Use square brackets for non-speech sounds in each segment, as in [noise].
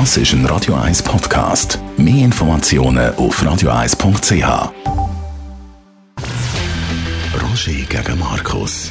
Das ist ein Radio 1 Podcast. Mehr Informationen auf radio1.ch. Roger gegen Markus.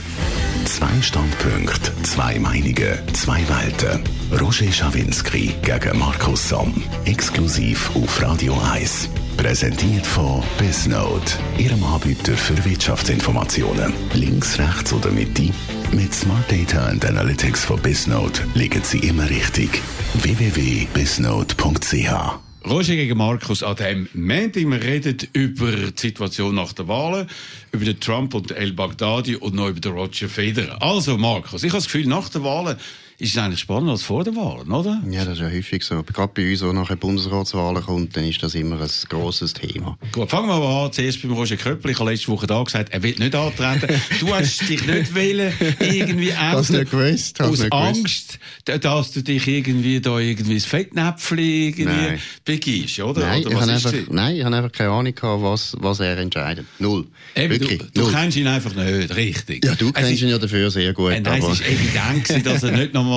Zwei Standpunkte, zwei Meinungen, zwei Welten. Roger Schawinski gegen Markus Somm. Exklusiv auf Radio 1. Präsentiert von Bisnode, Ihrem Anbieter für Wirtschaftsinformationen. Links, rechts oder Mitte? Mit Smart Data and Analytics von Bisnode liegen Sie immer richtig. www.bisnode.ch Roger gegen Markus an dem Montag. Wir reden über die Situation nach der Wahlen, über den Trump und El Baghdadi und noch über den Roger Federer. Also Markus, ich habe das Gefühl, nach der Wahlen ist es eigentlich spannender als vor der Wahl, oder? Ja, das ist ja häufig so. Gerade bei uns, wo nachher Bundesratswahlen kommt, dann ist das immer ein grosses Thema. Gut, fangen wir mal an. Zuerst beim Roger Köppel. Ich habe letzte Woche da gesagt, er will nicht antreten. Du hast dich [laughs] nicht wollen, irgendwie Hast nicht gewusst? Aus nicht Angst, gewusst. dass du dich irgendwie da irgendwie das Fettnäpfchen irgendwie Nein. begibst, oder? Nein, oder ich einfach, nein, ich habe einfach keine Ahnung gehabt, was, was er entscheidet. Null. Eben, Wirklich, du, du null. kennst ihn einfach nicht, richtig. ja, du Es kennst ist- ihn ja dafür sehr gut. Äh, Nein, aber es war evident, dass er nicht [laughs] nochmal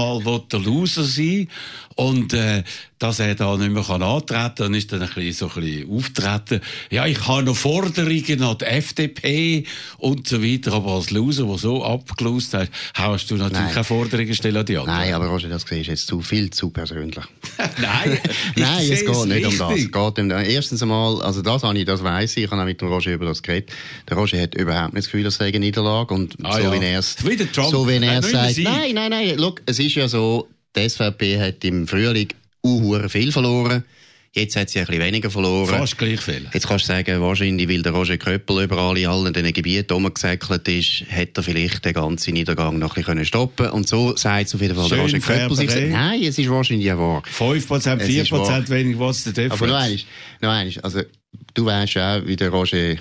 der Loser sein und äh, dass er da nicht mehr kann antreten kann. Dann ist dann ein bisschen so ein bisschen auftreten. Ja, ich habe noch Forderungen an die FDP und so weiter, aber als Loser, der so abgelost hast, hast du natürlich Nein. keine Forderungen stellen an die anderen. Nein, aber Roger, das du jetzt zu viel zu persönlich. [laughs] Nein, [laughs] Nein, es geht nicht um das. Es richtig. geht um das. Erstens einmal, also das habe ich, das weiss ich, ich habe auch mit dem Roger über das geredet. Der Roger hat überhaupt nicht das Gefühl, es sei eine Niederlage und Ah, so ja. wie er es, so wie Hat er es sagt. Nein, nein, nein, look, es ist ja so, die SVP hat im Frühling uhuere viel verloren. Jetzt hat sie ein bisschen weniger verloren. Fast gleich viel. Jetzt kannst du sagen, wahrscheinlich, weil der Roger Köppel überall in allen diesen Gebieten rumgesäckelt ist, hätte er vielleicht den ganzen Niedergang noch ein bisschen stoppen können. Und so sagt es auf jeden Fall der Schön Roger Köppel. sich. Nein, es ist wahrscheinlich ja wahr. 5%, Es ist 4% wahr. weniger, was der Differenz. Aber noch eines, noch eines, also, du weißt ja auch, wie der Roger,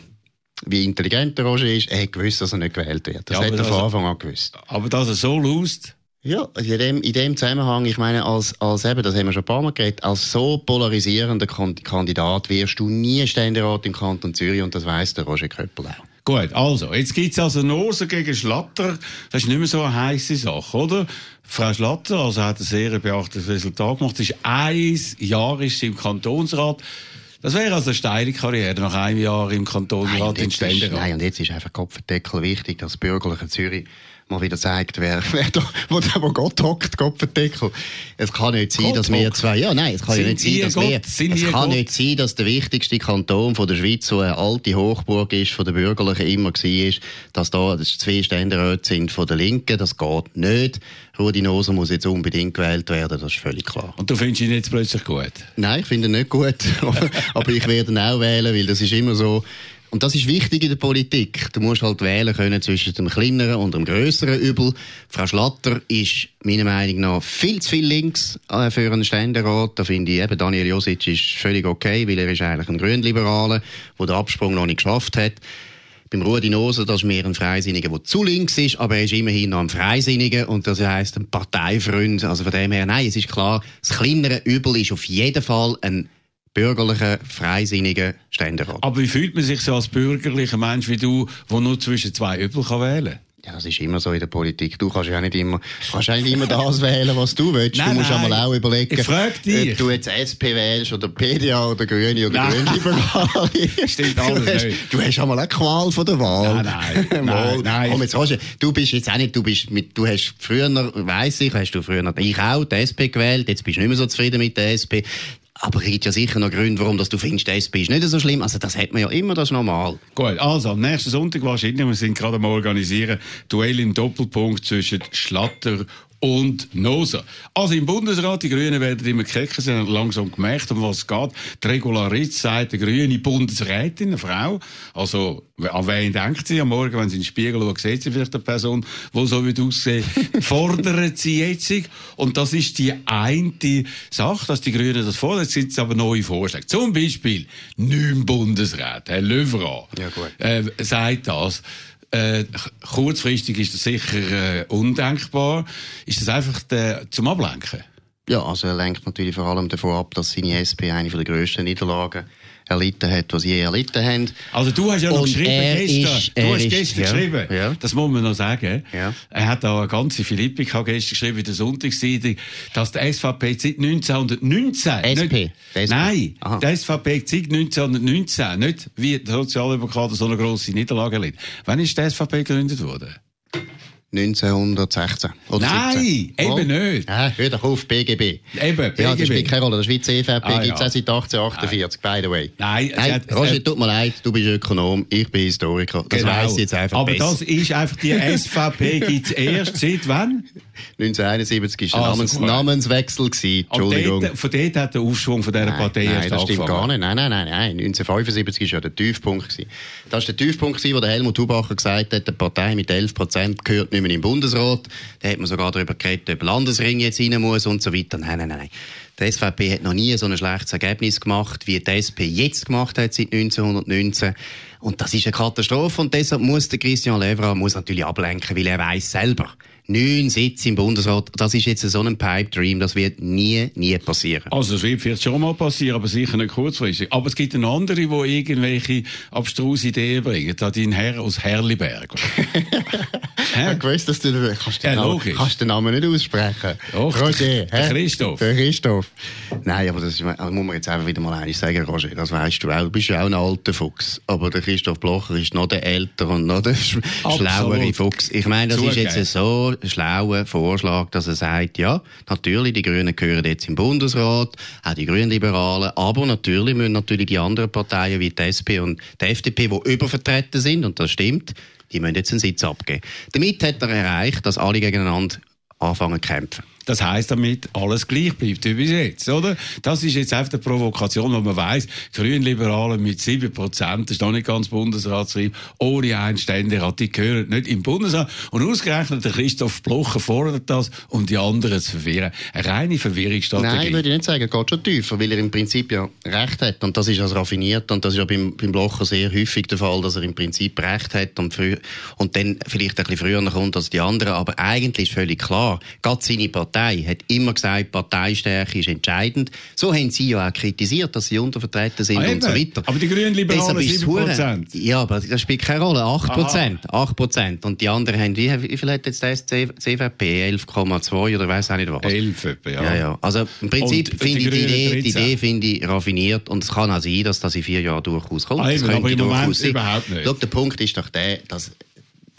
wie intelligent der Roger ist. Er hat gewusst, dass er nicht gewählt wird. Das Ja, hat er von Anfang an gewusst. Aber dass er so lost, Ja, in dem, in dem Zusammenhang, ich meine, als, als eben, das haben wir schon ein paar Mal geredet, als so polarisierender Kandidat wirst du nie Ständerat im Kanton Zürich und das weiss der Roger Köppel auch. Gut, also, jetzt gibt's also Nosen gegen Schlatter. Das ist nicht mehr so eine heisse Sache, oder? Frau Schlatter, also hat ein sehr beachtetes Resultat gemacht. Es ist ein Jahr ist sie im Kantonsrat. Das wäre also eine steile Karriere, nach einem Jahr im Kantonsrat und in jetzt ist, Ständerat. nein, und jetzt ist einfach Kopfendeckel wichtig, dass das bürgerliche Zürich mal wieder zeigt, wer, [laughs] wer da, wo, wo Gott hockt, Kopfendeckel. Es kann nicht sein, Gott dass wir zwei, ja, nein, es kann ja nicht sein, dass Gott? wir, Sind es kann Gott? nicht sein, dass der wichtigste Kanton von der Schweiz, so eine alte Hochburg ist, von der Bürgerlichen immer war, dass da das zwei Ständeräte sind von der Linken, das geht nicht. Rudi Noser muss jetzt unbedingt gewählt werden, das ist völlig klar. Und du findest ihn jetzt plötzlich gut? Nein, ich finde ihn nicht gut. [laughs] Aber ich werde ihn auch wählen, weil das ist immer so. Und das ist wichtig in der Politik. Du musst halt wählen können zwischen dem kleineren und dem grösseren Übel. Frau Schlatter ist meiner Meinung nach viel zu viel links äh, für einen Ständerat. Da finde ich eben, Daniel Josic ist völlig okay, weil er ist eigentlich ein Grünliberaler, der den Absprung noch nicht geschafft hat. Beim Rudi Noser, das ist mehr ein Freisinniger, der zu links ist, aber er ist immerhin noch ein Freisinniger und das heisst ein Parteifreund. Also von dem her, nein, es ist klar, das kleinere Übel ist auf jeden Fall ein bürgerlicher, freisinniger Ständerat. Aber wie fühlt man sich so als bürgerlicher Mensch wie du, der nur zwischen zwei Übel kann wählen Ja, das ist immer so in der Politik. Du kannst ja nicht immer, kannst ja nicht immer das wählen, was du willst. Nein, du musst nein. einmal auch überlegen, Ich frag dich. ob du jetzt SP wählst oder PDA oder Grüne oder. Grünliberale. [laughs] Stimmt du alles hast, nicht. Du hast einmal eine Qual von der Wahl. Nein, nein, [laughs] nein, nein. Komm, jetzt hast du, du bist jetzt auch nicht, du bist mit, du hast früher, weiss ich, hast du früher, ich auch, die SP gewählt, jetzt bist du nicht mehr so zufrieden mit der SP. Aber es gibt ja sicher noch Gründe, warum dass du findest, die SP nicht so schlimm. Also das hat man ja immer, das ist normal. Gut, also am nächsten Sonntag wahrscheinlich, wir sind gerade am organisieren, Duell im Doppelpunkt zwischen Schlatter und Noser. Also im Bundesrat, die Grünen werden immer kecker, sie haben langsam gemerkt, um was es geht. Die Regularitz sagt, eine grüne Bundesrätin, eine Frau. Also, an wen denkt sie am Morgen, wenn sie in den Spiegel schaut, sieht sie vielleicht eine Person, die so wie aussieht, [laughs] fordert sie jetzt. Und das ist die eine Sache, dass die Grünen das fordern. Jetzt sind es aber neue Vorschläge. Zum Beispiel neun Bundesräte. Herr Löwra Ja, gut. äh, sagt das. Äh, kurzfristig ist das sicher äh, undenkbar. Ist das einfach der, zum Ablenken? Ja, also er lenkt natürlich vor allem davon ab, dass seine SP eine der grössten Niederlagen erlitten hat, was sie je erlitten haben. Also du hast ja noch Und geschrieben er gestern, ist- du hast ist- gestern ja, geschrieben, ja. das muss man noch sagen. Ja. Er hat da eine ganze Philippik gestern geschrieben in der Sonntagszeitung, dass die SVP seit 1919... SP, Nicht, SP. Nein, Aha. die SVP seit 1919, nicht wie die Sozialdemokraten so eine grosse Niederlage erlebt. Wann ist die SVP gegründet worden? 1916. Oder Nein, 17. eben Oh. nicht. Ja, hör doch auf, BGB. Eben, Ja, das BGB. spielt keine Rolle. Das Schweizer EVP Ah, gibt es ja. seit 1848, by the way. Nein, Nein hat- Roger, tut mir leid, du bist Ökonom, ich bin Historiker. Das Genau. weiss ich jetzt einfach Aber besser. das ist einfach, die SVP gibt es erst seit wann? 1971 war der Also, Namens gut. Namenswechsel. Gewesen. Entschuldigung. dort, von dort hat der Aufschwung von dieser Nein, Partei nein, erst das stimmt angefangen. gar nicht. Nein, nein, nein, nein. 1975 war ja der Tiefpunkt. Gewesen. Das war der Tiefpunkt, gewesen, wo der Helmut Hubacher gesagt hat, die Partei mit 11 Prozent gehört nicht mehr in den Bundesrat. Da hat man sogar darüber geredet, ob Landesring jetzt rein muss und so weiter. Nein, nein, nein. nein. Die SVP hat noch nie so ein schlechtes Ergebnis gemacht, wie die SP jetzt gemacht hat seit 1919. Und das ist eine Katastrophe und deshalb muss der Christian Levra muss natürlich ablenken, weil er weiß selber, neun Sitze im Bundesrat, das ist jetzt so ein Pipe Dream, das wird nie, nie passieren. Also es wird vielleicht schon mal passieren, aber sicher nicht kurzfristig. Aber es gibt eine andere, die irgendwelche abstruse Ideen bringen. Da dein Herr aus Herliberg. [laughs] Ich gewusst, dass du kannst den, Ja, Namen, logisch. kannst den Namen nicht aussprechen. Doch, Roger, der? Christoph. Der Christoph. Nein, aber das, ist, das muss man jetzt einfach wieder mal eines sagen, Roger. Das weißt du auch. Du bist ja auch ein alter Fuchs. Aber der Christoph Blocher ist noch der ältere und noch der sch Absolut. schlauere Fuchs. Ich meine, das ist Zugeben. jetzt so ein schlauer Vorschlag, dass er sagt, ja, natürlich, die Grünen gehören jetzt im Bundesrat, auch die Grünliberalen, aber natürlich müssen natürlich die anderen Parteien wie die SP und die FDP, die übervertreten sind, und das stimmt, die müssen jetzt einen Sitz abgeben. Damit hat er erreicht, dass alle gegeneinander anfangen zu kämpfen. Das heisst damit, alles gleich bleibt wie bis jetzt, oder? Das ist jetzt einfach eine Provokation, wo man weiss, Grünliberalen mit 7%, das ist noch nicht ganz Bundesratsreif, ohne einen Ständerat, die gehören nicht im Bundesrat. Und ausgerechnet der Christoph Blocher fordert das, um die anderen zu verwirren. Eine reine Verwirrungsstrategie. Nein, würde ich nicht sagen. Geht schon tiefer, weil er im Prinzip ja Recht hat. Und das ist also raffiniert. Und das ist ja beim, beim Blocher sehr häufig der Fall, dass er im Prinzip Recht hat und, früh, und dann vielleicht ein bisschen früher kommt als die anderen. Aber eigentlich ist völlig klar, gerade seine Partei hat immer gesagt, Parteistärke ist entscheidend. So haben sie ja auch kritisiert, dass sie untervertreten sind Ah, und so weiter. Aber die es hure- 7%. Ja, aber das spielt keine Rolle. 8 Prozent. 8 Prozent. Und die anderen haben, wie, wie viel hat jetzt das CVP? 11,2 oder weiß auch nicht was. 11 etwa, ja. Ja, ja. Also im Prinzip finde die ich die Grünen Idee, die 13. Idee finde ich raffiniert und es kann auch sein, dass das in vier Jahren durchaus kommt. Ah, eben, aber im Moment überhaupt nicht. Schau, der Punkt ist doch der, dass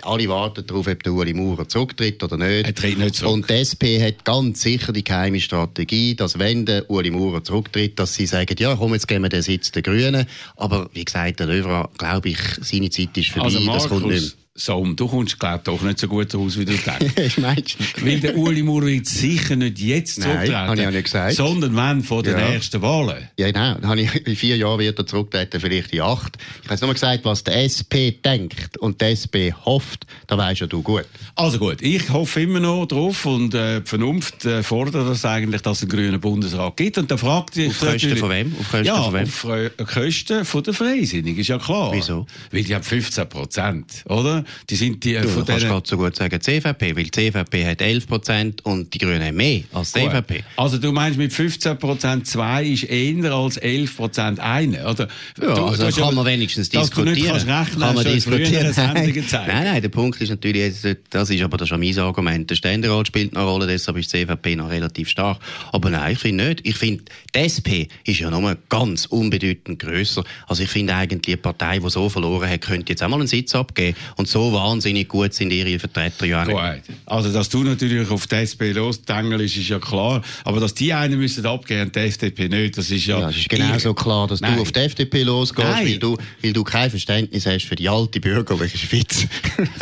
alle warten darauf, ob der Uli Maurer zurücktritt oder nicht. Er tritt nicht zurück. Und die SP hat ganz sicher die geheime Strategie, dass wenn der Uli Maurer zurücktritt, dass sie sagen, ja, komm, jetzt geben wir den Sitz den Grünen. Aber wie gesagt, der Löwer, glaube ich, seine Zeit ist vorbei, Also das kommt nicht Markus, Sohn, du kommst, glaub doch nicht so gut raus, wie du denkst. [laughs] Meinst du? Weil der Uli Maurer wird sicher nicht jetzt Nein, zurücktreten. habe ich ja nicht gesagt. Sondern wenn vor den Ja. nächsten Wahlen. Ja, genau. Dann habe ich, in vier Jahren wird er zurücktreten, vielleicht in acht. Ich habe jetzt nur gesagt, was der SP denkt und der SP hofft, da weisst ja du gut. Also gut, ich hoffe immer noch drauf und äh, die Vernunft äh, fordert das eigentlich, dass es einen grünen Bundesrat gibt. Und da fragt sich Auf Kosten natürlich- von wem? Auf Kosten ja, von wem? auf äh, Kosten von der Freisinnigen, ist ja klar. Wieso? Weil die haben 15 Prozent, oder? Die sind die äh, Du von kannst denen- gerade so gut sagen CVP, weil die CVP hat 11 Prozent und die Grünen mehr als die. CVP. Also du meinst mit 15 Prozent zwei ist eher als 11 Prozent eine, oder? Ja, du, also hast kann man wenigstens dass diskutieren. Du nicht kannst rechnen, kann man du diskutieren. Nein, nein, nein, der Punkt ist natürlich, das ist aber das ist schon mein Argument. Der Ständerat spielt eine Rolle, deshalb ist die CVP noch relativ stark. Aber nein, ich finde nicht. Ich finde, die SP ist ja nur ganz unbedeutend grösser. Also ich finde eigentlich, die Partei, die so verloren hat, könnte jetzt auch mal einen Sitz abgeben. Und so wahnsinnig gut sind ihre Vertreter ja nicht. Also, dass du natürlich auf die SP losdengelst, ist ja klar. Aber dass die einen müssen abgeben und die FDP nicht, das ist ja... Ja, es ist genauso klar, dass Nein. du auf die FDP losgehst, Nein. weil du, weil du kein Verständnis hast für die alte bürgerliche Schweiz.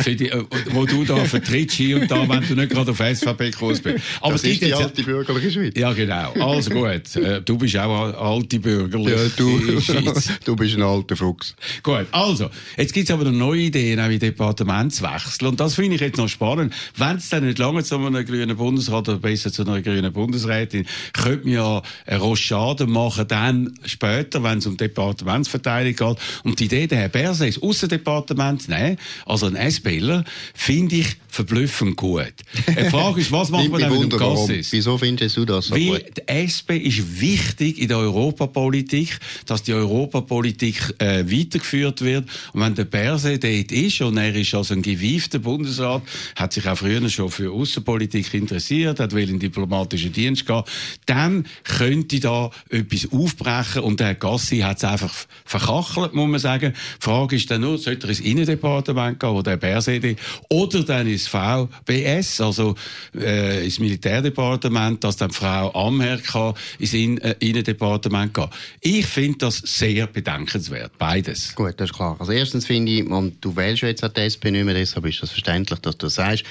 Für die, äh, wo du da vertrittst hier und da, wenn du nicht gerade auf SVP-Kurs bist. Aber das ist die jetzt... alte bürgerliche Schweiz. Ja, genau. Also gut. Äh, Du bist auch eine alte Bürgerliche Ja, du, Schweiz. [laughs] du bist ein alter Fuchs. Gut, also, jetzt gibt es aber noch neue Ideen, auch in Departementswechsel. Und das finde ich jetzt noch spannend. Wenn es dann nicht lange zu einem grünen Bundesrat oder besser zu einer grünen Bundesrätin, könnte man ja eine Rochade machen, dann später, wenn es um Departementsverteidigung geht. Und die Idee, den Herr Berse ins Aussendepartement nehmen, also ein SPler, finde ich verblüffend gut. Die Frage ist, was [laughs] macht man denn mit dem Gassis? Wieso findest du das so Weil gut? die SP ist wichtig in der Europapolitik, dass die Europapolitik äh, weitergeführt wird. Und wenn der Berse dort ist und er ist als ein gewiefter Bundesrat, hat sich auch früher schon für Außenpolitik interessiert, hat will in diplomatischen Dienst gehen, dann könnte da etwas aufbrechen und der Gassi hat es einfach verkachelt, muss man sagen. Die Frage ist dann nur, sollte er ins Innendepartement gehen, wo der Berse oder dann ins VBS, also äh, ins Militärdepartement, dass dann Frau Amher ins In äh, Innendepartement gehen. Ich finde das sehr bedenkenswert, beides. Gut, das ist klar. Also erstens finde ich, und du wählst jetzt die SP nicht mehr, deshalb ist das verständlich, dass du das sagst.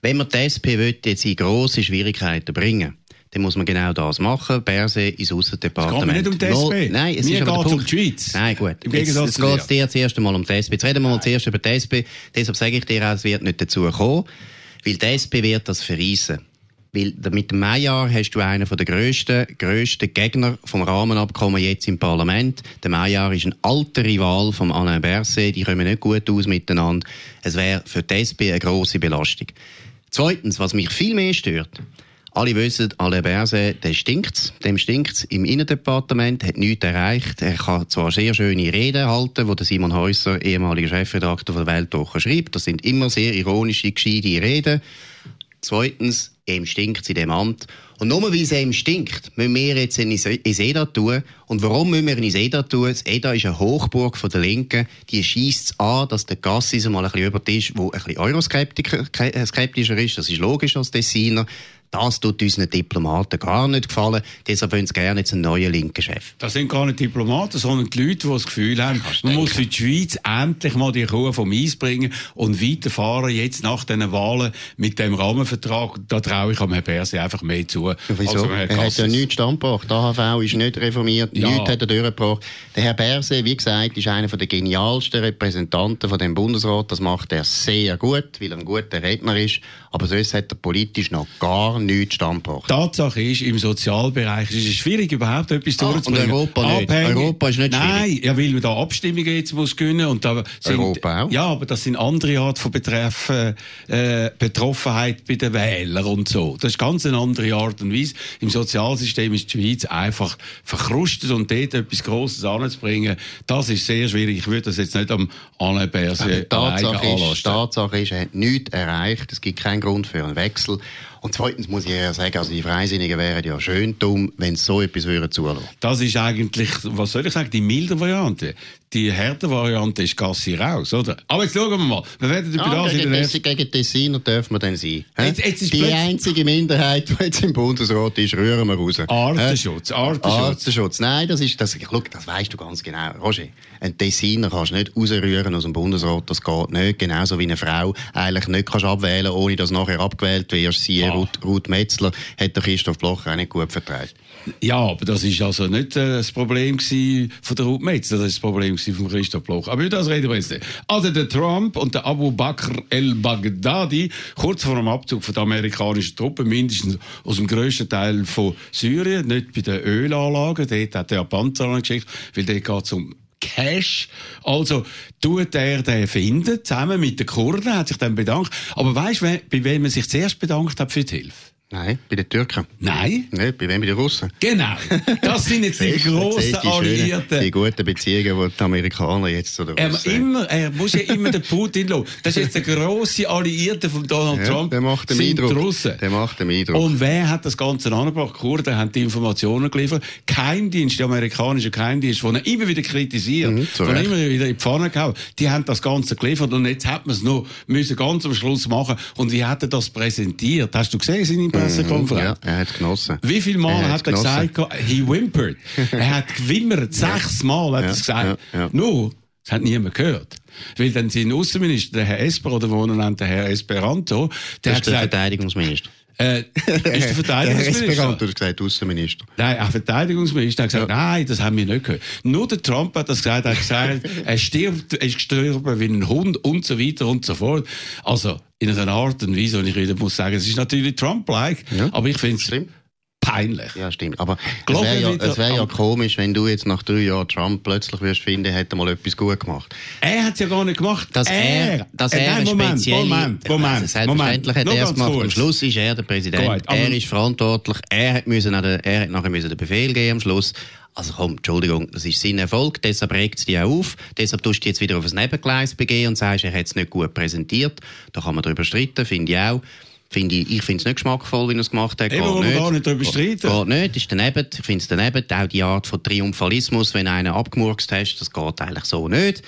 Wenn man die SP will, jetzt in grosse Schwierigkeiten bringen dann muss man genau das machen. Berse ins Aussendepartement. Es geht nicht um die SP. Nein, es Mir ist aber geht um die Schweiz. Nein, gut. Im jetzt, jetzt geht es dir zuerst einmal um die SP. Jetzt reden wir mal zuerst über die SP. Deshalb sage ich dir auch, es wird nicht dazu kommen, weil die SP wird das verreissen. Weil mit dem Meijahr hast du einen der grössten, grössten Gegner vom Rahmenabkommen jetzt im Parlament. Der Meijahr ist ein alter Rival vom Alain Berset. Die kommen nicht gut aus miteinander. Es wäre für die SP eine grosse Belastung. Zweitens, was mich viel mehr stört, alle wissen, Alain Berset, der stinkt's. Dem stinkt's im Innendepartement, hat nichts erreicht. Er kann zwar sehr schöne Reden halten, der Simon Häuser, ehemaliger Chefredakteur von der Weltwoche, schreibt. Das sind immer sehr ironische, gescheite Reden. Zweitens, ihm stinkt in dem Amt. Und nur weil es ihm stinkt, müssen wir jetzt ins EDA tun. Und warum müssen wir ins EDA tun? Das EDA ist eine Hochburg von der Linken. Die schießt es an, dass der Gassis mal ein bisschen über den Tisch, der ein bisschen euroskeptischer ist. Das ist logisch als Designer. Das tut unseren Diplomaten gar nicht gefallen. Deshalb wollen sie gerne jetzt einen neuen linken Chef. Das sind gar nicht Diplomaten, sondern die Leute, die das Gefühl haben, man muss für die Schweiz endlich mal die Kuh vom Eis bringen und weiterfahren jetzt nach diesen Wahlen mit dem Rahmenvertrag. Da traue ich am Herrn Berse einfach mehr zu. Wieso? er hat ja nichts standgebracht. Die AHV ist nicht reformiert, ja. nichts hat er durchgebracht. Der Herr Berse, wie gesagt, ist einer der genialsten Repräsentanten von dem Bundesrat. Das macht er sehr gut, weil er ein guter Redner ist. Aber sonst hat er politisch noch gar nichts standgebracht. Tatsache ist, im Sozialbereich ist es schwierig, überhaupt etwas ah, durchzubringen. Und Europa nicht. Abhängig. Europa ist nicht Nein, schwierig. ja, weil man da Abstimmungen jetzt muss gönnen und da sind, Europa auch. Ja, aber das sind andere Art von Betreff, äh, Betroffenheit bei den Wählern und so. Das ist ganz eine andere Art und Weise. Im Sozialsystem ist die Schweiz einfach verkrustet und dort etwas Grosses anzubringen, das ist sehr schwierig. Ich würde das jetzt nicht am Alain Berset Tatsache ist, Tatsache ist, er hat nichts erreicht. Es gibt keinen Grund für einen Wechsel. Und zweitens muss ich ja sagen, also die Freisinnigen wären ja schön dumm, wenn sie so etwas würden zulassen. Das ist eigentlich, was soll ich sagen, die milde Variante. Die harte Variante ist Gassi raus, oder? Aber jetzt schauen wir mal. Wir werden über ah, das gegen, in Tessin, gegen Tessiner dürfen wir dann sein. Jetzt, jetzt ist die einzige Minderheit, die jetzt im Bundesrat ist, rühren wir raus. Artenschutz, Artenschutz. Artenschutz. Nein, das ist, das, look, das weißt du ganz genau. Roger, ein Tessiner kannst du nicht rausrühren aus dem Bundesrat, das geht nicht. Genauso wie eine Frau eigentlich nicht kannst abwählen, ohne dass nachher abgewählt wirst. Siehe ah. Ruth, Ruth Metzler, hat der Christoph Blocher auch nicht gut vertreibt. Ja, aber das ist also nicht äh, das Problem von der Ruth Metzler, das ist das Problem von Christoph Blocher. Aber über das reden wir jetzt nicht. Also der Trump und der Abu Bakr el-Baghdadi, kurz vor dem Abzug von der amerikanischen Truppen, mindestens aus dem grössten Teil von Syrien, nicht bei den Ölanlagen, dort hat er Panzer geschickt, weil dort geht es um Cash. Also tut er den finden, zusammen mit den Kurden, hat sich dann bedankt. Aber weißt du, bei wem er sich zuerst bedankt hat für die Hilfe? Nein, bei den Türken. Nein. Nein, bei wem? Bei den Russen. Genau. Das sind jetzt [laughs] die grossen Alliierten. Die guten Beziehungen, die die Amerikaner jetzt zu den Russen er, immer, er muss ja immer den Putin lassen. Das ist jetzt der grosse Alliierte von Donald ja, Trump. Der macht den Eindruck. Russen. Der macht den Eindruck. Und wer hat das Ganze angebracht? Kurden haben die Informationen geliefert. Keimdienst, der amerikanische Keimdienst, den er immer wieder kritisiert, mhm, er immer wieder in die Pfanne gehauen, die haben das Ganze geliefert. Und jetzt hat man es noch müssen ganz am Schluss machen. Und wie hat er das präsentiert? Hast du gesehen, seine Pressekonferenz. Ja, er hat genossen. Wie viele Mal er hat, hat er gesagt, he whimpered? er hat gewimmert, sechs Mal hat er gesagt. Ja, Nur, das hat niemand gehört. Weil dann sein Außenminister, der Herr Esper, oder wo er nennt, der Herr Esperanto, der das hat gesagt, der Verteidigungsminister. Äh, ist der [laughs] Verteidigungsminister. Der gesagt, Außenminister. Nein, ein Verteidigungsminister hat gesagt, ja. nein, das haben wir nicht gehört. Nur der Trump hat das gesagt, er hat gesagt, [laughs] er stirbt, er ist gestorben wie ein Hund und so weiter und so fort. Also, in einer Art und Weise, und ich wieder muss sagen, es ist natürlich Trump-like, ja, aber ich finde es peinlich. Ja, stimmt. Aber es wäre ja, wär ja komisch, wenn du jetzt nach drei Jahren Trump plötzlich wirst finden, er hätte mal etwas gut gemacht. Er hat es ja gar nicht gemacht. Dass er, dass er, er Moment, Moment, Moment, Selbstverständlich hat er es gemacht. Am Schluss ist er der Präsident. Gut, er ist verantwortlich. Er hat, müssen, er hat nachher müssen den Befehl geben am Schluss. Also komm, Entschuldigung, das ist sein Erfolg, deshalb regt es dich auch auf, deshalb tust du jetzt wieder auf ein Nebengleis begehen und sagst, er hat es nicht gut präsentiert. Da kann man darüber streiten, finde ich auch. Finde ich, ich finde es nicht geschmackvoll, wie er es gemacht hat. Eben, geht nicht. gar nicht darüber streiten. Geht nicht, ist daneben. Ich finde es daneben. Auch die Art von Triumphalismus, wenn einer abgemurkst hast, das geht eigentlich so nicht.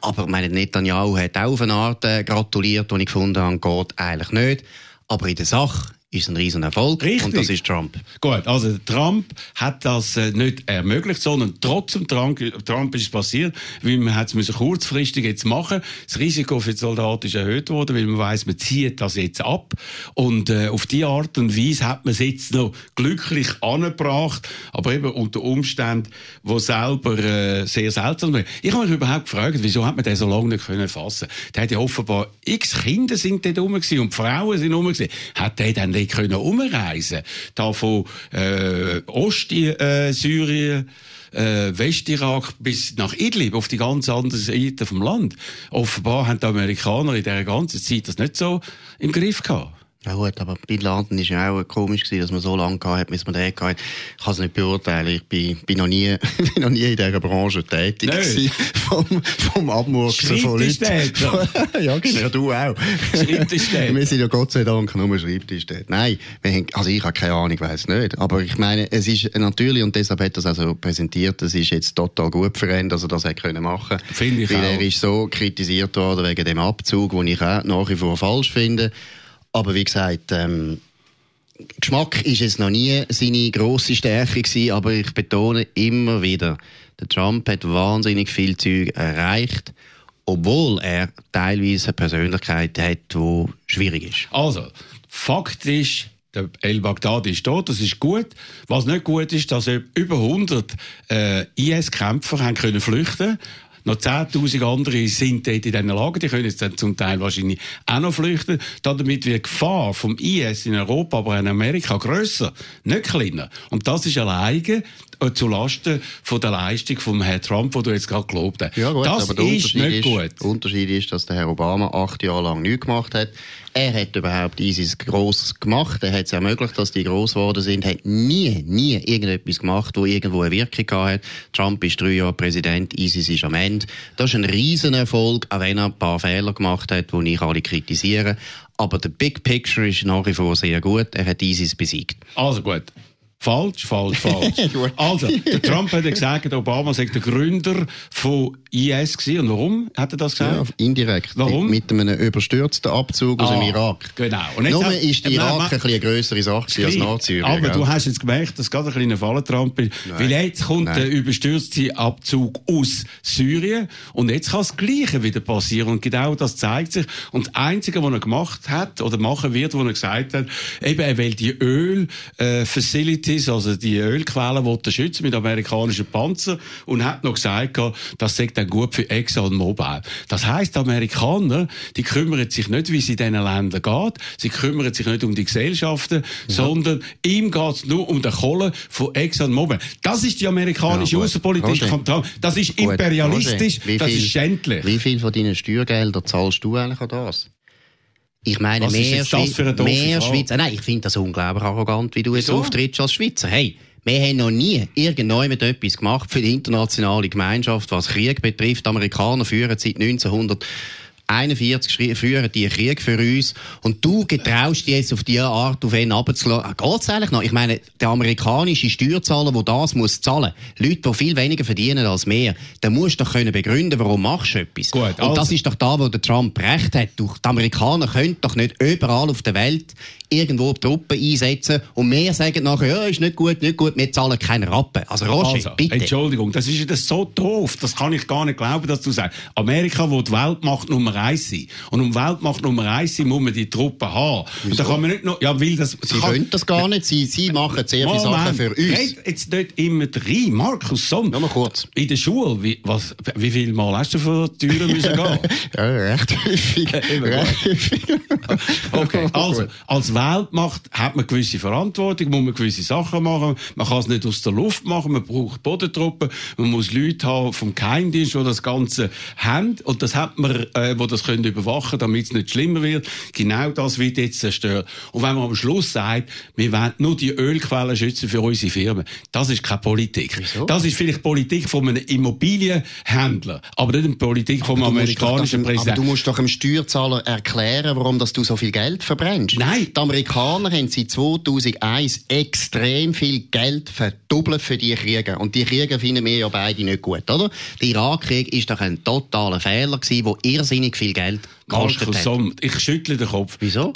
Aber meine, Netanyahu hat auch auf eine Art äh, gratuliert, die ich gefunden habe, geht eigentlich nicht. Aber in der Sache ist ein riesen Erfolg Richtig. und das ist Trump. Gut, also Trump hat das äh, nicht ermöglicht, sondern trotzdem Trump, Trump ist es passiert, weil man hat es kurzfristig jetzt machen. Das Risiko für die Soldaten ist erhöht worden, weil man weiß, man zieht das jetzt ab und äh, auf die Art und Weise hat man es jetzt noch glücklich angebracht, aber eben unter Umständen, wo selber äh, sehr seltsam sind. Ich habe mich überhaupt gefragt, wieso hat man den so lange nicht können fassen? Der hat ja offenbar x Kinder sind dort rum und Frauen sind rum Hat der dann dort können umreisen Da von äh, Ostsyrien, äh, Westirak bis nach Idlib, auf die ganz andere Seite vom Land. Offenbar haben die Amerikaner in dieser ganzen Zeit das nicht so im Griff gehabt. Ja gut, aber Bin Laden ist ja auch komisch gewesen, dass man so lange hat, bis man den gehabt Ich kann es nicht beurteilen. Ich bin, bin noch nie, [laughs] bin noch nie in dieser Branche tätig gewesen. Vom, vom Abmurksen von Leuten. [laughs] ja, genau, du auch. Schreibtischstädter. wir sind ja Gott sei Dank nur Schreibtischstädter. Nein, haben, also ich habe keine Ahnung, weiß nicht. Aber ich meine, es ist natürlich, und deshalb hat er es auch so präsentiert, es ist jetzt total gut für ihn, dass er das hat können machen. Finde ich Weil auch. er ist so kritisiert worden wegen dem Abzug, den ich auch nach wie vor falsch finde. Aber wie gesagt, ähm, Geschmack ist es noch nie seine grosse Stärke gewesen, aber ich betone immer wieder, der Trump hat wahnsinnig viel Zeug erreicht, obwohl er teilweise eine Persönlichkeit hat, die schwierig ist. Also, faktisch der El Baghdadi ist tot, das ist gut. Was nicht gut ist, dass über 100 äh, IS-Kämpfer flüchten noch 10.000 andere sind dort in diesen Lagen. Die können jetzt dann zum Teil wahrscheinlich auch noch flüchten. Damit wird die Gefahr vom IS in Europa, aber auch in Amerika grösser, nicht kleiner. Und das ist alleine äh, zu Lasten von der Leistung von Herrn Trump, wo du jetzt gerade gelobt hast. Ja, gut, das aber der ist nicht ist, gut. Der Unterschied ist, dass der Herr Obama acht Jahre lang nichts gemacht hat. Er hat überhaupt ISIS gross gemacht. Er hat es ermöglicht, dass die gross geworden sind. Er hat nie, nie irgendetwas gemacht, wo irgendwo eine Wirkung hat. Trump ist drei Jahre Präsident, ISIS ist am Ende. Das ist ein Riesenerfolg, auch wenn er ein paar Fehler gemacht hat, die ich alle kritisiere. Aber der Big Picture ist nach wie vor sehr gut. Er hat ISIS besiegt. Also gut. Falsch, falsch, falsch. [laughs] also, der Trump hat gesagt, Obama sei der Gründer von IS gewesen. Und warum hat er das gesagt? Ja, indirekt. Warum? Mit einem überstürzten Abzug ah, aus dem ah, Irak. Genau. Und jetzt Nur ist der Irak ein bisschen eine grössere Sache als Nordsyrien. Aber gell? du hast jetzt gemerkt, dass gerade ein kleiner Fall Trump ist. Nein. Weil jetzt kommt Nein. der überstürzte Abzug aus Syrien. Und jetzt kann das Gleiche wieder passieren. Und genau das zeigt sich. Und das Einzige, was er gemacht hat, oder machen wird, was er gesagt hat, eben, er will die Öl-Facilities, äh, also die Ölquellen, schützen mit amerikanischen Panzern. Und hat noch gesagt, das sagt dann gut für Exxon Mobil. Das heißt, die Amerikaner, die kümmern sich nicht, wie es in diesen Ländern geht. Sie kümmern sich nicht um die Gesellschaften, ja. sondern ihm geht es nur um den Kohle von Exxon Mobil. Das ist die amerikanische ja, Außenpolitik. Das ist imperialistisch, Roger, das ist schändlich. Wie viel von deinen Steuergeldern zahlst du eigentlich an das? Ich meine, Was mehr, Schwe mehr Schweizer. Nein, ich finde das unglaublich arrogant, wie du jetzt auftrittst als Schweizer. Hey, wir haben noch nie irgendjemand etwas gemacht für die internationale Gemeinschaft, was Krieg betrifft. Die Amerikaner führen seit 1900 41 führen die Krieg für uns und du getraust dich jetzt auf diese Art auf ihn runterzulassen. Ah, geht's eigentlich noch? Ich meine, der amerikanische Steuerzahler, der das muss zahlen, Leute, die viel weniger verdienen als mehr, der muss doch können begründen, warum machst du etwas. Gut, also. Und das ist doch da, wo der Trump recht hat. Die Amerikaner können doch nicht überall auf der Welt irgendwo Truppen einsetzen und wir sagen nachher, ja, ist nicht gut, nicht gut, wir zahlen keinen Rappen. Also Roger, Also, bitte. Entschuldigung, das ist ja so doof. Das kann ich gar nicht glauben, dass du sagst. Amerika will die Weltmacht Nummer eins sein. Und um Weltmacht Nummer eins sein, muss man die Truppen haben. Und da kann man nicht noch, ja, weil das, Sie kann, wollen das gar nicht, sie, sie machen sehr viele Sachen für uns. Red jetzt nicht immer rein. Markus Somm. Nur kurz. In der Schule, wie, was, wie viel Mal hast du vor die Türen müssen gehen? [laughs] Ja, recht häufig. [laughs] Recht häufig. Okay, [laughs] also, als Weltmacht hat man gewisse Verantwortung, muss man gewisse Sachen machen. Man kann es nicht aus der Luft machen, man braucht Bodentruppen, man muss Leute haben vom Geheimdienst, die das Ganze haben. Und das hat man, äh, die das können überwachen, damit es nicht schlimmer wird. Genau das wird jetzt zerstört. Und wenn man am Schluss sagt, wir wollen nur die Ölquellen schützen für unsere Firmen, das ist keine Politik. Wieso? Das ist vielleicht Politik von einem Immobilienhändler, aber nicht eine Politik vom musst doch amerikanischen dem- Aber Präsidenten. du musst doch dem Steuerzahler erklären, warum dass du so viel Geld verbrennst. Nein. Die Amerikaner haben seit 2001 extrem viel Geld verdoppelt für die Kriege. Und die Kriege finden wir ja beide nicht gut, oder? Der Irakkrieg ist doch ein totaler Fehler gewesen, wo irrsinnig viel Geld gekostet Markus hat. Somm, ich schüttle den Kopf. Wieso?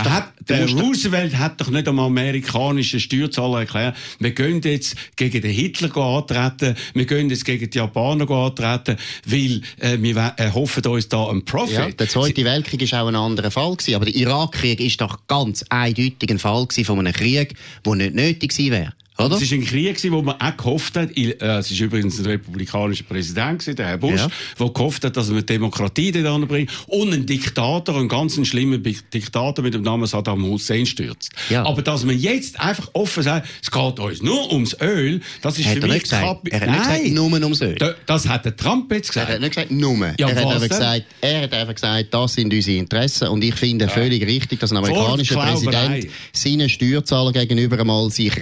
Hat, der Roosevelt hat doch nicht am amerikanischen Steuerzahler erklärt, wir gehen jetzt gegen den Hitler antreten, wir gehen jetzt gegen die Japaner antreten, weil äh, wir hoffen uns da einen Profit. Ja, der Zweite Weltkrieg war auch ein anderer Fall. Gewesen, aber der Irakkrieg ist doch ganz eindeutig ein Fall gewesen von einem Krieg, der nicht nötig gewesen wäre. Oder? Es war ein Krieg, gewesen, wo man auch gehofft hat, äh, es war übrigens ein republikanischer Präsident, gewesen, der Herr Bush, Ja. der gehofft hat, dass er eine Demokratie dort anbringt und einen Diktator, einen ganz schlimmen Diktator mit dem Namen Saddam Hussein stürzt. Ja. Aber dass man jetzt einfach offen sagt, es geht uns nur ums Öl, das ist Hat für er mich nicht gesagt. Kapi- Er hat nicht gesagt, Nein. nur ums Öl. Da- Das hat der Trump jetzt Er gesagt. hat nicht gesagt, nur. Ja, er, hat einfach gesagt, er hat einfach gesagt, das sind unsere Interessen. Und ich finde völlig richtig, dass ein amerikanischer. Präsident seinen Steuerzahler gegenüber einmal sich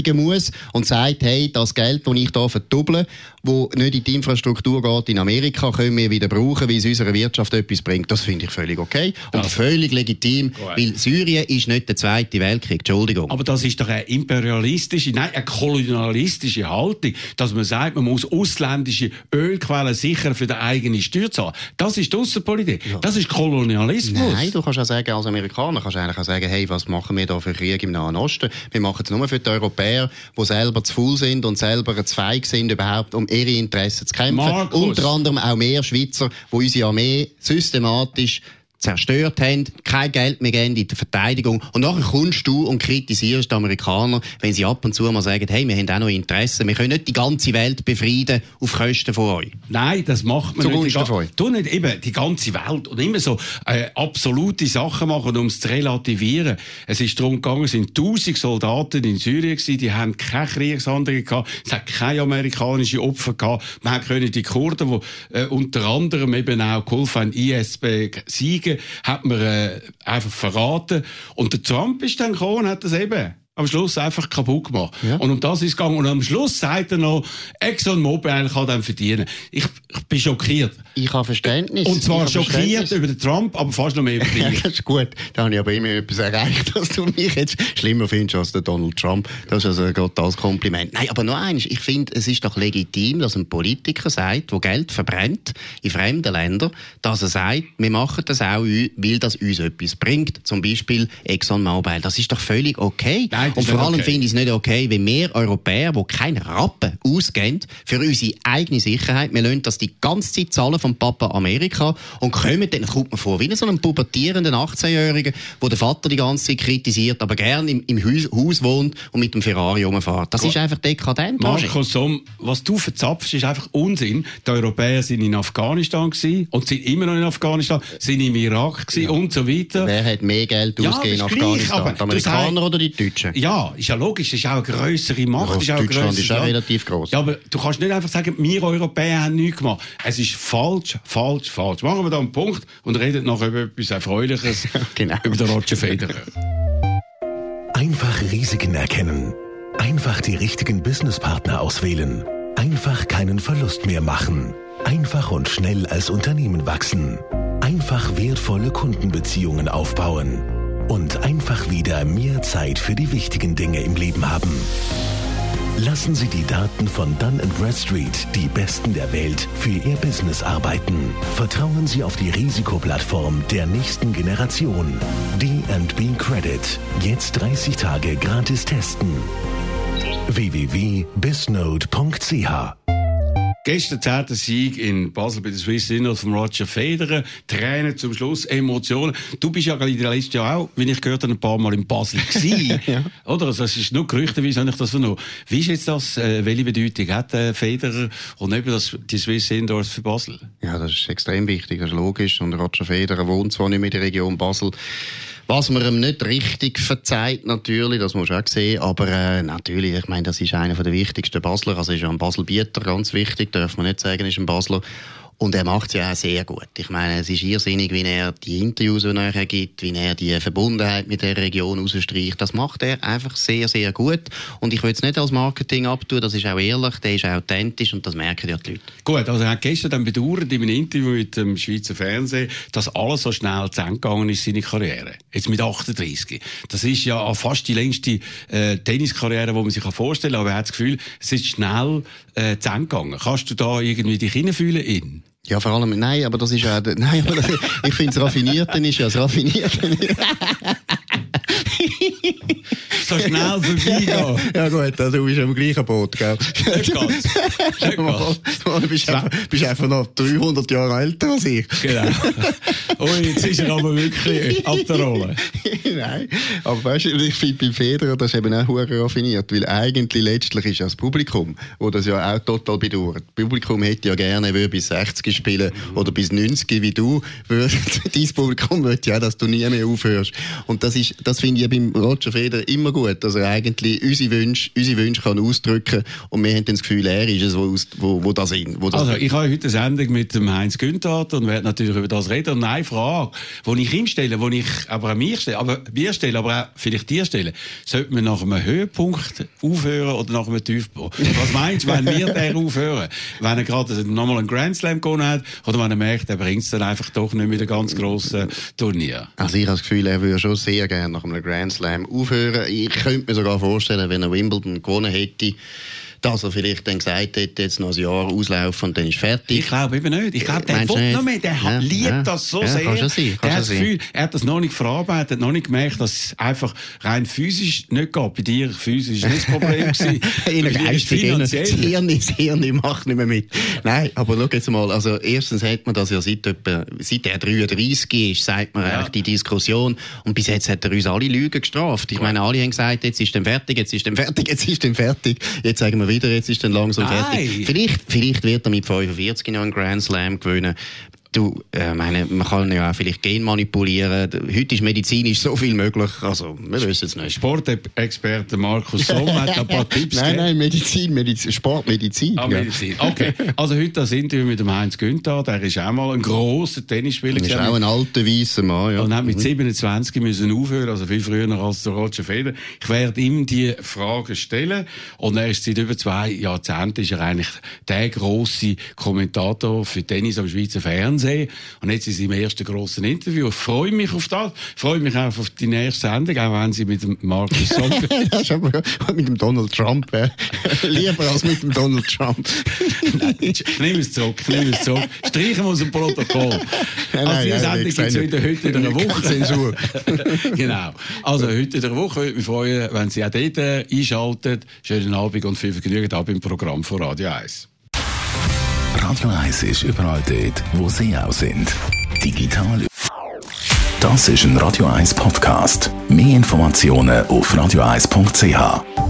rechtfertigen muss und sagt, hey, das Geld, das ich hier verdubble, wo nicht in die Infrastruktur geht in Amerika, können wir wieder brauchen, weil es unserer Wirtschaft etwas bringt. Das finde ich völlig okay und völlig legitim, weil Syrien ist nicht der Zweite Weltkrieg. Entschuldigung. Aber das ist doch eine imperialistische, nein, eine kolonialistische Haltung, dass man sagt, man muss ausländische Ölquellen sichern für die eigene Steuer zahlen. Das ist die Aussenpolitik. Das ist Kolonialismus. Nein, du kannst auch sagen, als Amerikaner kannst du eigentlich auch sagen, hey, was machen wir da für Krieg im Nahen Osten? Wir machen es nur für die Europäer, die selber zu faul sind und selber zu feig sind, überhaupt um ihre Interessen zu kämpfen. Markus. Unter anderem auch mehr Schweizer, die unsere Armee systematisch zerstört haben, kein Geld mehr geben in die Verteidigung. Und nachher kommst du und kritisierst die Amerikaner, wenn sie ab und zu mal sagen, hey, wir haben auch noch Interessen, wir können nicht die ganze Welt befrieden auf Kosten von euch. Nein, das macht man Zugunsten nicht. Von euch. Tu nicht eben die ganze Welt und immer so äh, absolute Sachen machen, um es zu relativieren. Es ist darum gegangen, es sind tausend Soldaten in Syrien gewesen, die haben keine Kriegshandlungen gehabt, es hat keine amerikanische Opfer gehabt. Man können die Kurden, die äh, unter anderem eben auch geholfen haben, IS besiegen, hat man äh, einfach verraten. Und der Trump ist dann gekommen und hat das eben am Schluss einfach kaputt gemacht. Ja. Und um das ist es gegangen. Und am Schluss sagt er noch, ExxonMobil kann dann verdienen. Ich, ich bin schockiert. Ich habe Verständnis. Und zwar schockiert über den Trump, aber fast noch mehr über [laughs] Ja, dich. das ist gut. Da habe ich aber immer etwas erreicht, [laughs] dass du mich jetzt schlimmer findest als der Donald Trump. Das ist also ein totales Kompliment. Nein, aber noch eins. Ich finde, es ist doch legitim, dass ein Politiker sagt, der Geld verbrennt in fremden Ländern, dass er sagt, wir machen das auch, weil das uns etwas bringt. Zum Beispiel ExxonMobil. Das ist doch völlig okay. Nein, das Und vor allem okay. finde ich es nicht okay, wenn wir Europäer, die keinen Rappen ausgeben für unsere eigene Sicherheit, wir lassen das die ganze Zeit zahlen vom Papa Amerika und kommen dann, kommt man vor, wie so einen pubertierenden 18-Jährigen, wo der Vater die ganze Zeit kritisiert, aber gerne im, im Haus, Haus wohnt und mit dem Ferrari rumfährt. Das ist einfach dekadent. Markus Somm, was du verzapfst, ist einfach Unsinn. Die Europäer sind in Afghanistan gewesen und sind immer noch in Afghanistan, sind im Irak gewesen und so weiter. Wer hat mehr Geld Ja, ausgegeben in gleich, Afghanistan? aber Die Amerikaner oder die Deutschen? Ja, ist ja logisch, das ist auch eine grössere Macht. Ja, ist auch Deutschland ist auch relativ gross. Ja, aber du kannst nicht einfach sagen, wir Europäer haben nichts gemacht. Es ist falsch, falsch, falsch. Machen wir da einen Punkt und reden noch über etwas Erfreuliches. [laughs] Genau. Über den Roger Federer. Einfach Risiken erkennen. Einfach die richtigen Businesspartner auswählen. Einfach keinen Verlust mehr machen. Einfach und schnell als Unternehmen wachsen. Einfach wertvolle Kundenbeziehungen aufbauen. Und einfach wieder mehr Zeit für die wichtigen Dinge im Leben haben. Lassen Sie die Daten von Dun Bradstreet, die Besten der Welt, für Ihr Business arbeiten. Vertrauen Sie auf die Risikoplattform der nächsten Generation. D&B Credit. Jetzt 30 Tage gratis testen. www.bisnode.ch Gestern zehnter Sieg in Basel bei der Swiss Innos von Roger Federer. Tränen zum Schluss, Emotionen. Du bist ja gerade in der letzten Jahr auch, wie ich gehört habe, ein paar Mal in Basel [laughs] gewesen. ja. Oder? Also, es ist nur gerüchteweise, habe ich das vernommen. Wie ist jetzt das, äh, welche Bedeutung hat äh, Federer und eben das, die Swiss Indoors für Basel? Ja, das ist extrem wichtig, das ist logisch. Und Roger Federer wohnt zwar nicht mehr in der Region Basel, was man ihm nicht richtig verzeiht, natürlich, das muss auch sehen, aber äh, natürlich, ich meine, das ist einer der wichtigsten Basler, also ist ja ein Basel-Bieter ganz wichtig, darf man nicht sagen, ist ein Basler. Und er macht es ja auch sehr gut. Ich meine, es ist irrsinnig, wie er die Interviews, die er gibt, wie er die Verbundenheit mit der Region rausstreicht. Das macht er einfach sehr, sehr gut. Und ich will es nicht als Marketing abtun, das ist auch ehrlich, der ist authentisch und das merken ja die Leute. Gut, also er hat gestern dann bedauert in einem Interview mit dem Schweizer Fernsehen, dass alles so schnell zu Ende gegangen ist, seine Karriere. Jetzt mit 38. Das ist ja fast die längste äh, Tenniskarriere, die man sich vorstellen kann, aber er hat das Gefühl, es ist schnell äh, zu Ende gegangen. Kannst du da irgendwie dich hineinfühlen in? Ja, vor allem, nein, aber das ist ja, [laughs] nein, aber das, ich finde, das Raffinierte ist ja das Raffinierte. [laughs] [laughs] so schnell [laughs] vorbeigehen. Ja, ja gut, also, du bist am gleichen Boot, gell? Nicht ganz. Nicht ganz. Du bist, einfach, bist einfach noch 300 Jahre älter als ich. Genau. [laughs] Oh, jetzt ist er aber wirklich ab der Rolle. [laughs] Nein, aber weißt du, ich finde beim Federer, das eben auch raffiniert, weil eigentlich letztlich ist ja das Publikum, wo das ja auch total bedauert. Das Publikum hätte ja gerne, würde bis 60 spielen oder bis 90 wie du, würde, dein Publikum möchte ja, dass du nie mehr aufhörst. Und das ist, das finde ich beim Roger Federer immer gut, dass er eigentlich unsere Wünsche, unsere Wünsche kann ausdrücken und wir haben dann das Gefühl, er ist es, wo, wo, wo das in. Wo das also, ich habe heute eine Sendung mit dem Heinz Günther und werde natürlich über das reden. Und eine Frage, die ich ihm stelle, die ich aber an mir stelle, aber wir stellen, aber auch vielleicht dir stellen, sollte man nach einem Höhepunkt aufhören oder nach einem Tiefpunkt? Was meinst du, wenn wir [laughs] den aufhören? Wenn er gerade nochmal einen Grand Slam gewonnen hat oder wenn er merkt, er bringt es dann einfach doch nicht mit einem ganz grossen Turnier? Also ich habe das Gefühl, er würde schon sehr gerne nach einem Grand Slam aufhören. Ich könnte mir sogar vorstellen, wenn er Wimbledon gewonnen hätte, dass er vielleicht dann gesagt hätte, jetzt noch ein Jahr auslaufen und dann ist fertig. Ich glaube eben nicht. Ich glaube, der will noch mehr. Der ja, liebt ja, das so ja, sehr. Kann schon sein, kann der hat das Gefühl, er hat das noch nicht verarbeitet, noch nicht gemerkt, dass es einfach rein physisch nicht geht. Bei dir physisch nicht das Problem [laughs] gewesen. Innen geistig, das Hirn, das Hirn macht nicht mehr mit. Nein, aber schau jetzt mal, also erstens hat man das ja seit, etwa, seit er 33 ist, sagt man eigentlich die Diskussion und bis jetzt hat er uns alle Lügen gestraft. Ich meine, alle haben gesagt, jetzt ist er fertig, jetzt ist er fertig, jetzt ist er fertig. Jetzt sagen wir wieder, jetzt ist dann langsam Nein. fertig. Vielleicht, vielleicht wird er mit 45 noch einen Grand Slam gewinnen. Du, äh, meine, man kann ja auch vielleicht Gen manipulieren. Heute ist medizinisch so viel möglich. Also, wir wissen es nicht. Sportexperte Markus Somm hat ein paar [laughs] Tipps Nein, nein, Medizin, Medizin Sportmedizin. Ah, Medizin. Okay. Also, heute das Interview mit dem Heinz Günther. Der ist auch mal ein grosser Tennisspieler. Er ist auch ein alter, weißer Mann, ja. Und hat mit 27 mhm. müssen aufhören, also viel früher als der Roger Federer. Ich werde ihm die Fragen stellen. Und er ist seit über zwei Jahrzehnten ist er eigentlich der grosse Kommentator für Tennis am Schweizer Fernsehen. Fernsehen. Und jetzt ist sie im ersten grossen Interview. Ich freue mich auf das. Ich freue mich auch auf die nächste Sendung, auch wenn sie mit dem Markus [laughs] aber mit dem Donald Trump. Äh. [laughs] Lieber als mit dem Donald Trump. [laughs] nein, nimm es zurück, nimm es zurück. Streichen wir aus dem Protokoll. Nein, also die Sendung gibt es wieder heute in einer Woche. Zensur. genau. Also heute in der Woche würde mich freuen, wenn Sie auch dort äh, einschalten. Schönen Abend und viel Vergnügen ab im Programm von Radio 1. Radio 1 ist überall dort, wo Sie auch sind. Digital. Das ist ein Radio 1 Podcast. Mehr Informationen auf radio1.ch.